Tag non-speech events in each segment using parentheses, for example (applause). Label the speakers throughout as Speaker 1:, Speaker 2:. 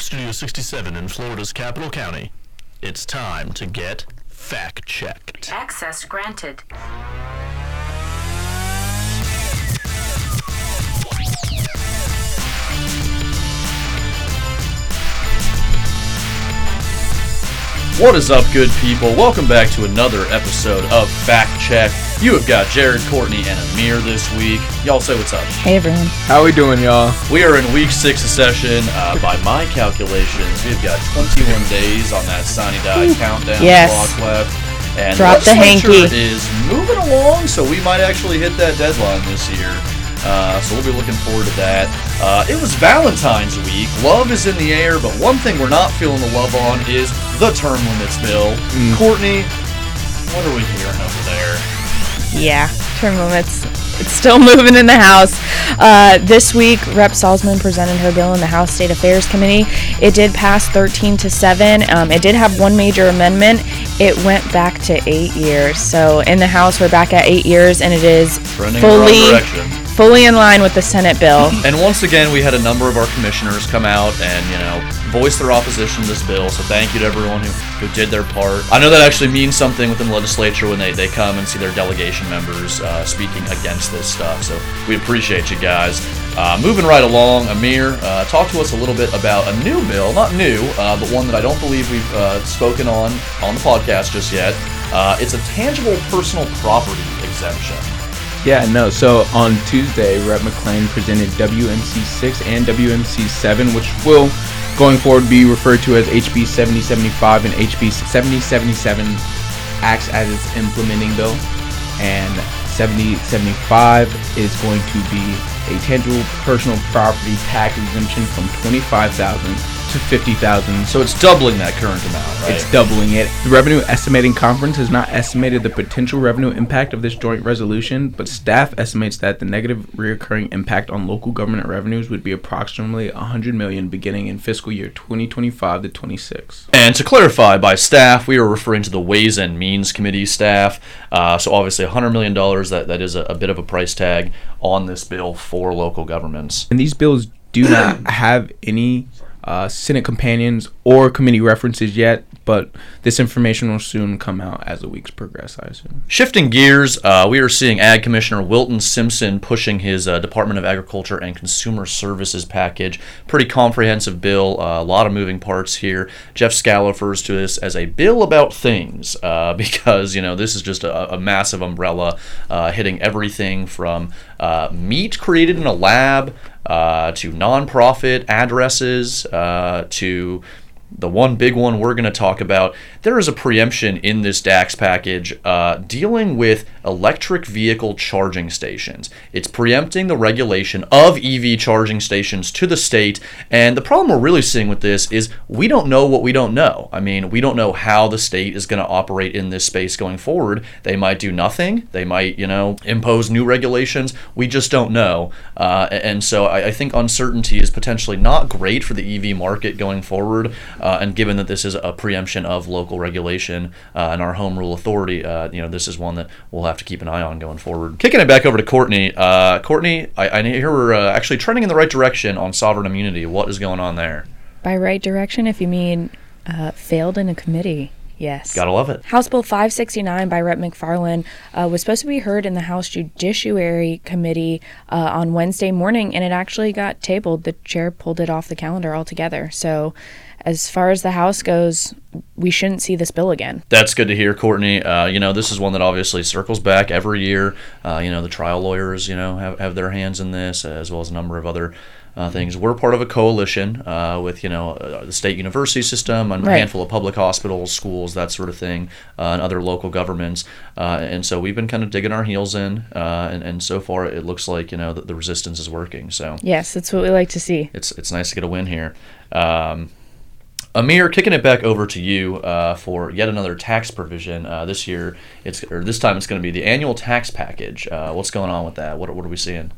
Speaker 1: Studio 67 in Florida's capital county, it's time to get fact checked.
Speaker 2: Access granted.
Speaker 3: What is up, good people? Welcome back to another episode of FAC Check. You have got Jared, Courtney, and Amir this week. Y'all say what's up.
Speaker 4: Hey everyone.
Speaker 5: How we doing, y'all?
Speaker 3: We are in week six of session. Uh, by my calculations, we've got 21 days on that Sine Die countdown
Speaker 4: Yes.
Speaker 3: clock left. And
Speaker 4: Drop the
Speaker 3: legislature
Speaker 4: hanky.
Speaker 3: is moving along, so we might actually hit that deadline this year. Uh, so we'll be looking forward to that. Uh, it was Valentine's week. Love is in the air, but one thing we're not feeling the love on is the term limits bill.
Speaker 4: Mm.
Speaker 3: Courtney, what are we hearing over there?
Speaker 4: Yeah, term limits. It's still (laughs) moving in the House. Uh, this week, Rep. Salzman presented her bill in the House State Affairs Committee. It did pass 13 to 7. Um, it did have one major amendment. It went back to eight years. So in the House, we're back at eight years, and it is
Speaker 3: Trending in the wrong
Speaker 4: fully
Speaker 3: direction.
Speaker 4: Fully in line with the Senate bill. (laughs)
Speaker 3: And once again, we had a number of our commissioners come out and, you know, voice their opposition to this bill. So thank you to everyone who, who did their part. I know that actually means something within the legislature when they, they come and see their delegation members uh, speaking against this stuff. So we appreciate you guys. Uh, moving right along, Amir, uh, talk to us a little bit about a new bill, not new, uh, but one that I don't believe we've uh, spoken on on the podcast just yet. Uh, it's a tangible personal property exemption.
Speaker 5: Yeah, no. So on Tuesday, Rep. McClain presented WMC 6 and WMC 7, which will, going forward, be referred to as HB 7075 and HB 7077 acts as its implementing bill, and 7075 is going to be a tangible personal property tax exemption from 25,000 to 50,000.
Speaker 3: So it's doubling that current amount, right?
Speaker 5: It's doubling it. The Revenue Estimating Conference has not estimated the potential revenue impact of this joint resolution, but staff estimates that the negative reoccurring impact on local government revenues would be approximately 100 million beginning in fiscal year 2025 to 26.
Speaker 3: And to clarify, by staff, we are referring to the Ways and Means Committee staff. Uh, so obviously, $100 million, that, that is a, a bit of a price tag on this bill for local governments.
Speaker 5: And these bills do not (coughs) have any uh, Senate companions or committee references yet, but this information will soon come out as the weeks progress, I assume.
Speaker 3: Shifting gears, uh, we are seeing Ag Commissioner Wilton Simpson pushing his uh, Department of Agriculture and Consumer Services package. Pretty comprehensive bill, uh, a lot of moving parts here. Jeff Scala refers to this as a bill about things uh, (laughs) because, you know, this is just a, a massive umbrella uh, hitting everything from meat created in a lab uh, to nonprofit addresses uh, to the one big one we're going to talk about, there is a preemption in this DAX package uh, dealing with electric vehicle charging stations. It's preempting the regulation of EV charging stations to the state. And the problem we're really seeing with this is we don't know what we don't know. I mean, we don't know how the state is going to operate in this space going forward. They might do nothing, they might, you know, impose new regulations. We just don't know. Uh, and so I, I think uncertainty is potentially not great for the EV market going forward. Uh, and given that this is a preemption of local regulation uh, and our home rule authority, uh, you know, this is one that we'll have to keep an eye on going forward. Kicking it back over to Courtney. Uh, Courtney, I, I hear we're uh, actually trending in the right direction on sovereign immunity. What is going on there?
Speaker 4: By right direction, if you mean uh, failed in a committee. Yes.
Speaker 3: Gotta love it.
Speaker 4: House Bill 569 by Rep. McFarland uh, was supposed to be heard in the House Judiciary Committee uh, on Wednesday morning, and it actually got tabled. The chair pulled it off the calendar altogether. So, as far as the House goes, we shouldn't see this bill again.
Speaker 3: That's good to hear, Courtney. Uh, you know, this is one that obviously circles back every year. Uh, you know, the trial lawyers, you know, have, have their hands in this, as well as a number of other uh, things. We're part of a coalition uh, with, you know, uh, the state university system, and a handful of public hospitals, schools, that sort of thing, uh, and other local governments. Uh, and so we've been kind of digging our heels in, uh, and, and so far it looks like, you know, that the resistance is working. So
Speaker 4: Yes, that's what we like to see.
Speaker 3: it's it's nice to get a win here. Um, Amir, kicking it back over to you uh, for yet another tax provision. Uh, this year, it's or this time it's going to be the annual tax package. Uh, what's going on with that? What, what are we seeing?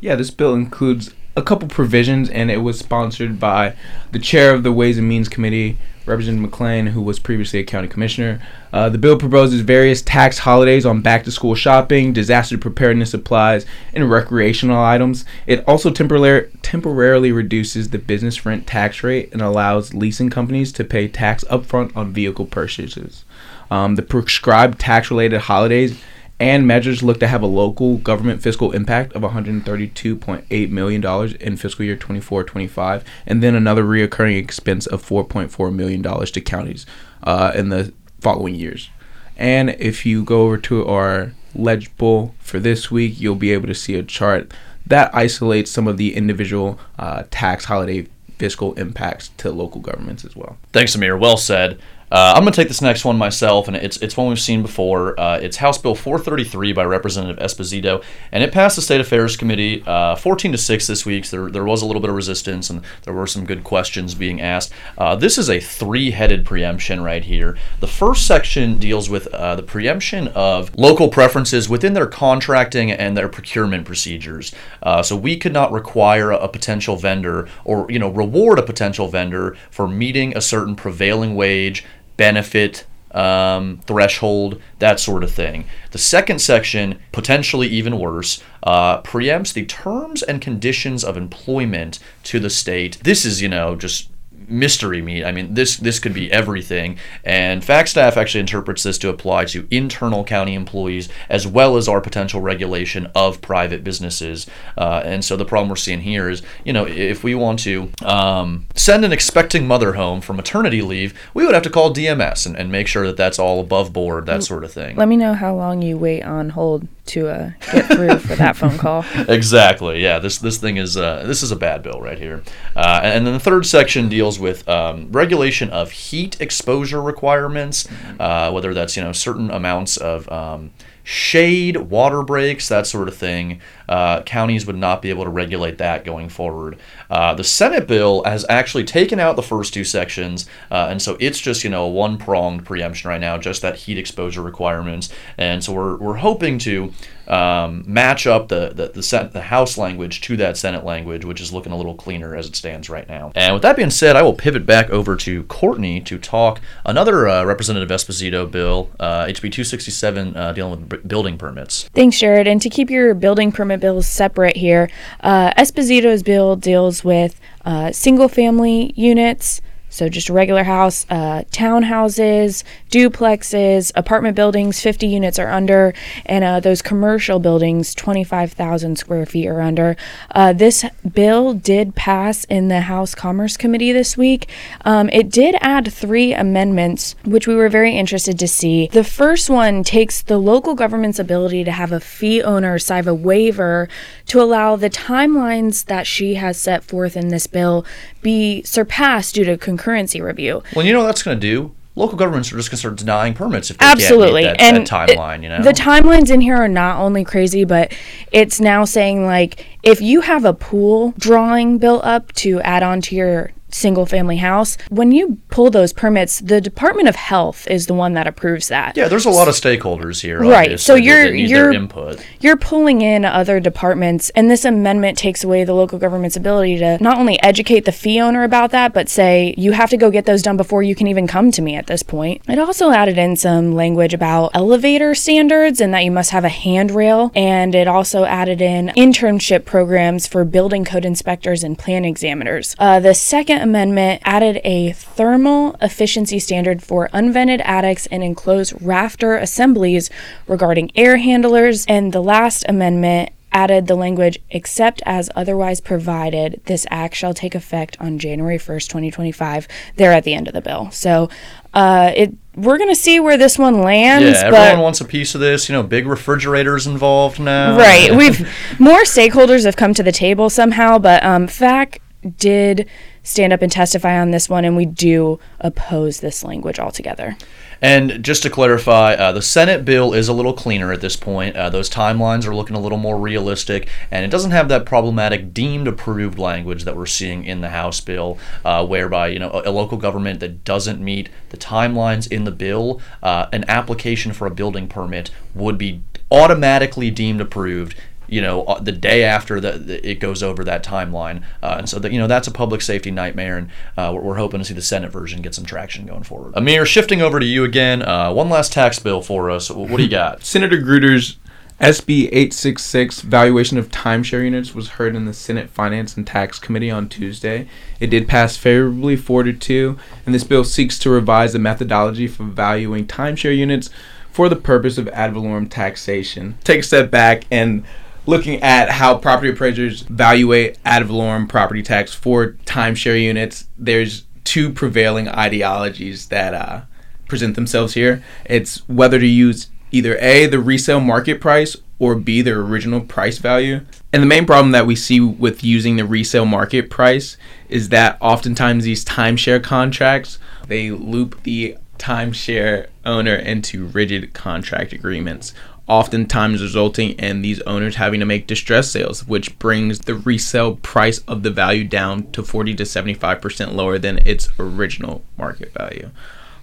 Speaker 5: Yeah, this bill includes a couple provisions, and it was sponsored by the chair of the Ways and Means Committee, Representative McClain, who was previously a county commissioner. Uh, the bill proposes various tax holidays on back to school shopping, disaster preparedness supplies, and recreational items. It also temporar- temporarily reduces the business rent tax rate and allows leasing companies to pay tax upfront on vehicle purchases. Um, the prescribed tax related holidays and measures look to have a local government fiscal impact of $132.8 million in fiscal year 24-25 and then another reoccurring expense of $4.4 million to counties uh, in the following years and if you go over to our legible for this week you'll be able to see a chart that isolates some of the individual uh, tax holiday fiscal impacts to local governments as well
Speaker 3: Thanks, Amir. Well said. Uh, I'm going to take this next one myself, and it's it's one we've seen before. Uh, it's House Bill 433 by Representative Esposito, and it passed the State Affairs Committee uh, 14 to six this week. So there there was a little bit of resistance, and there were some good questions being asked. Uh, this is a three-headed preemption right here. The first section deals with uh, the preemption of local preferences within their contracting and their procurement procedures. Uh, so we could not require a, a potential vendor or you know reward a potential vendor for meeting a certain prevailing wage benefit um, threshold, that sort of thing. The second section, potentially even worse, uh, preempts the terms and conditions of employment to the state. This is, you know, just mystery meat. I mean, this this could be everything. And FAC Staff actually interprets this to apply to internal county employees as well as our potential regulation of private businesses. Uh, and so the problem we're seeing here is, you know, if we want to um, send an expecting mother home for maternity leave, we would have to call DMS and, and make sure that that's all above board, that sort of thing.
Speaker 4: Let me know how long you wait on hold to uh, get through for that phone call. (laughs)
Speaker 3: exactly. Yeah. This this thing is uh, this is a bad bill right here. Uh, and then the third section deals with um, regulation of heat exposure requirements, uh, whether that's you know certain amounts of um, shade, water breaks, that sort of thing. Uh, counties would not be able to regulate that going forward. Uh, the Senate bill has actually taken out the first two sections, uh, and so it's just you know a one pronged preemption right now, just that heat exposure requirements. And so we're, we're hoping to um, match up the the the, Sen- the House language to that Senate language, which is looking a little cleaner as it stands right now. And with that being said, I will pivot back over to Courtney to talk another uh, Representative Esposito bill, uh, HB 267, uh, dealing with b- building permits.
Speaker 4: Thanks, Jared. And to keep your building permit bills separate here, uh, Esposito's bill deals with uh, single family units. So just regular house, uh, townhouses, duplexes, apartment buildings, 50 units or under, and uh, those commercial buildings, 25,000 square feet or under. Uh, this bill did pass in the House Commerce Committee this week. Um, it did add three amendments, which we were very interested to see. The first one takes the local government's ability to have a fee owner sign a waiver to allow the timelines that she has set forth in this bill be surpassed due to concurrency review.
Speaker 3: Well, you know what that's going to do? Local governments are just going to start denying permits if they
Speaker 4: Absolutely.
Speaker 3: that,
Speaker 4: and
Speaker 3: that timeline. You know,
Speaker 4: the timelines in here are not only crazy, but it's now saying like if you have a pool drawing built up to add on to your single family house, when you pull those permits, the Department of Health is the one that approves that.
Speaker 3: yeah, there's a lot of stakeholders here.
Speaker 4: Right, so you're- you're-
Speaker 3: input.
Speaker 4: You're pulling in other departments, and this amendment takes away the local government's ability to not only educate the fee owner about that, but say you have to go get those done before you can even come to me at this point. It also added in some language about elevator standards and that you must have a handrail, and it also added in internship programs for building code inspectors and plan examiners. Uh, the second amendment added a thermal efficiency standard for unvented attics and enclosed rafter assemblies regarding air handlers, and the last amendment added the language except as otherwise provided this act shall take effect on january 1st 2025 there at the end of the bill so uh, it we're gonna see where this one lands
Speaker 3: Yeah, everyone wants a piece of this. You know, big refrigerators involved now.
Speaker 4: Right. (laughs) We've more stakeholders have come to the table somehow, but um, FAC did stand up and testify on this one, and we do oppose this language altogether.
Speaker 3: And just to clarify, uh, the Senate bill is a little cleaner at this point. Uh, those timelines are looking a little more realistic, and it doesn't have that problematic deemed approved language that we're seeing in the House bill, uh, whereby you know a, a local government that doesn't meet the timelines in the bill, uh, an application for a building permit would be automatically deemed approved you know, uh, the day after that it goes over that timeline. Uh, and so that, you know, that's a public safety nightmare. And uh, we're, we're, hoping to see the Senate version get some traction going forward. Amir, shifting over to you again. Uh, one last tax bill for us. What do you (laughs) got?
Speaker 5: Senator Gruters' SB 866 valuation of timeshare units was heard in the Senate Finance and Tax Committee on Tuesday. It did pass favorably 4 to 2, and this bill seeks to revise the methodology for valuing timeshare units for the purpose of ad valorem taxation. Take a step back and looking at how property appraisers evaluate ad valorem property tax for timeshare units, there's two prevailing ideologies that uh, present themselves here. It's whether to use either A, the resale market price, or B, their original price value. And the main problem that we see with using the resale market price is that oftentimes these timeshare contracts, they loop the timeshare owner into rigid contract agreements oftentimes resulting in these owners having to make distress sales, which brings the resale price of the value down to 40 to 75% lower than its original market value.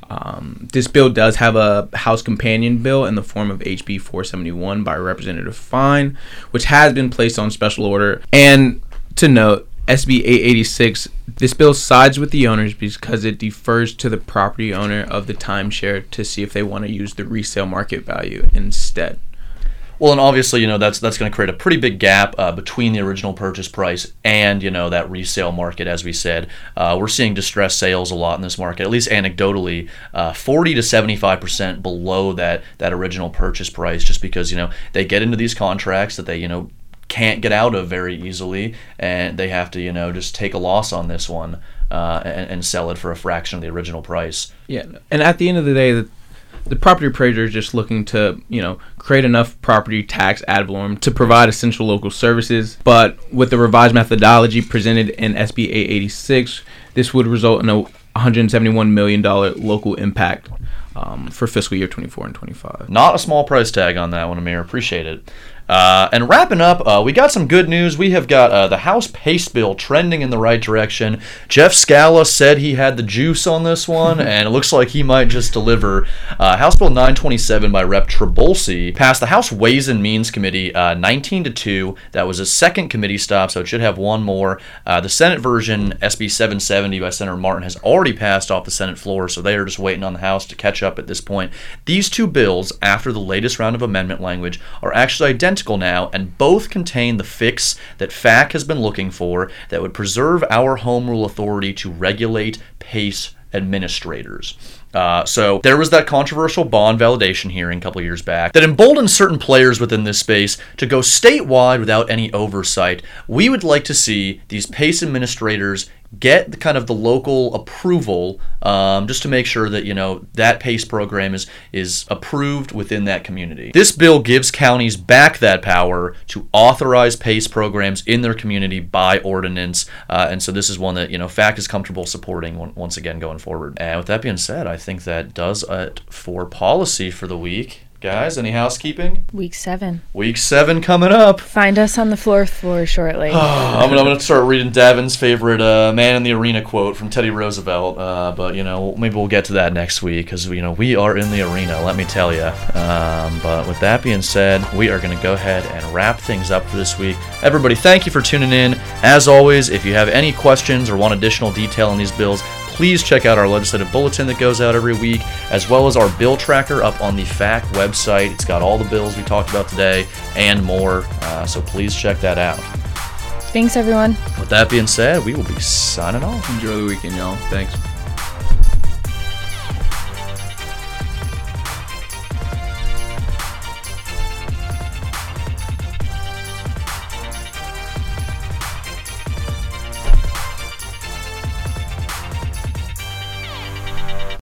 Speaker 5: Um, this bill does have a House companion bill in the form of HB 471 by Representative Fine, which has been placed on special order. And to note, SB 886, this bill sides with the owners because it defers to the property owner of the timeshare to see if they want to use the resale market value instead.
Speaker 3: Well, and obviously, you know that's that's going to create a pretty big gap uh, between the original purchase price and you know that resale market. As we said, uh, we're seeing distressed sales a lot in this market, at least anecdotally, uh, 40 to 75 percent below that that original purchase price, just because you know they get into these contracts that they you know can't get out of very easily, and they have to, you know, just take a loss on this one uh, and, and, sell it for a fraction of the original price.
Speaker 5: Yeah, and at the end of the day, the, the property appraiser is just looking to, you know, create enough property tax ad valorem to provide essential local services. But with the revised methodology presented in SB 886, this would result in a 171 million dollar local impact um, for fiscal year 24 and 25.
Speaker 3: Not a small price tag on that one, Amir. Appreciate it. Uh, and wrapping up, uh, we got some good news. We have got uh, the House Pace bill trending in the right direction. Jeff Scala said he had the juice on this one, (laughs) and it looks like he might just deliver. Uh, House Bill 927 by Rep. Trabulsi passed the House Ways and Means Committee uh, 19 to 2. That was a second committee stop, so it should have one more. Uh, the Senate version, SB 770 by Senator Martin, has already passed off the Senate floor, so they are just waiting on the House to catch up at this point. These two bills, after the latest round of amendment language, are actually identical identical now, and both contain the fix that FAC has been looking for that would preserve our home rule authority to regulate PACE administrators. Uh, so there was that controversial bond validation hearing a couple years back that emboldened certain players within this space to go statewide without any oversight. We would like to see these PACE administrators get the kind of the local approval um, just to make sure that you know that pace program is is approved within that community. This bill gives counties back that power to authorize pace programs in their community by ordinance. Uh, and so this is one that you know fac is comfortable supporting once again going forward. And with that being said i think that does it for policy for the week Guys, any housekeeping?
Speaker 4: Week seven.
Speaker 3: Week seven coming up.
Speaker 4: Find us on the floor floor shortly. (sighs)
Speaker 3: I'm, gonna, I'm gonna start reading Davin's favorite uh, "Man in the Arena" quote from Teddy Roosevelt, uh, but you know maybe we'll get to that next week because you know we are in the arena. Let me tell you. Um, but with that being said, we are gonna go ahead and wrap things up for this week. Everybody, thank you for tuning in. As always, if you have any questions or want additional detail on these bills, please check out our legislative bulletin that goes out every week, as well as our bill tracker up on the FAC website. It's got all the bills we talked about today and more, uh, so please check that out.
Speaker 4: Thanks, everyone.
Speaker 3: With that being said, we will be signing off.
Speaker 5: Enjoy the weekend, y'all. Thanks.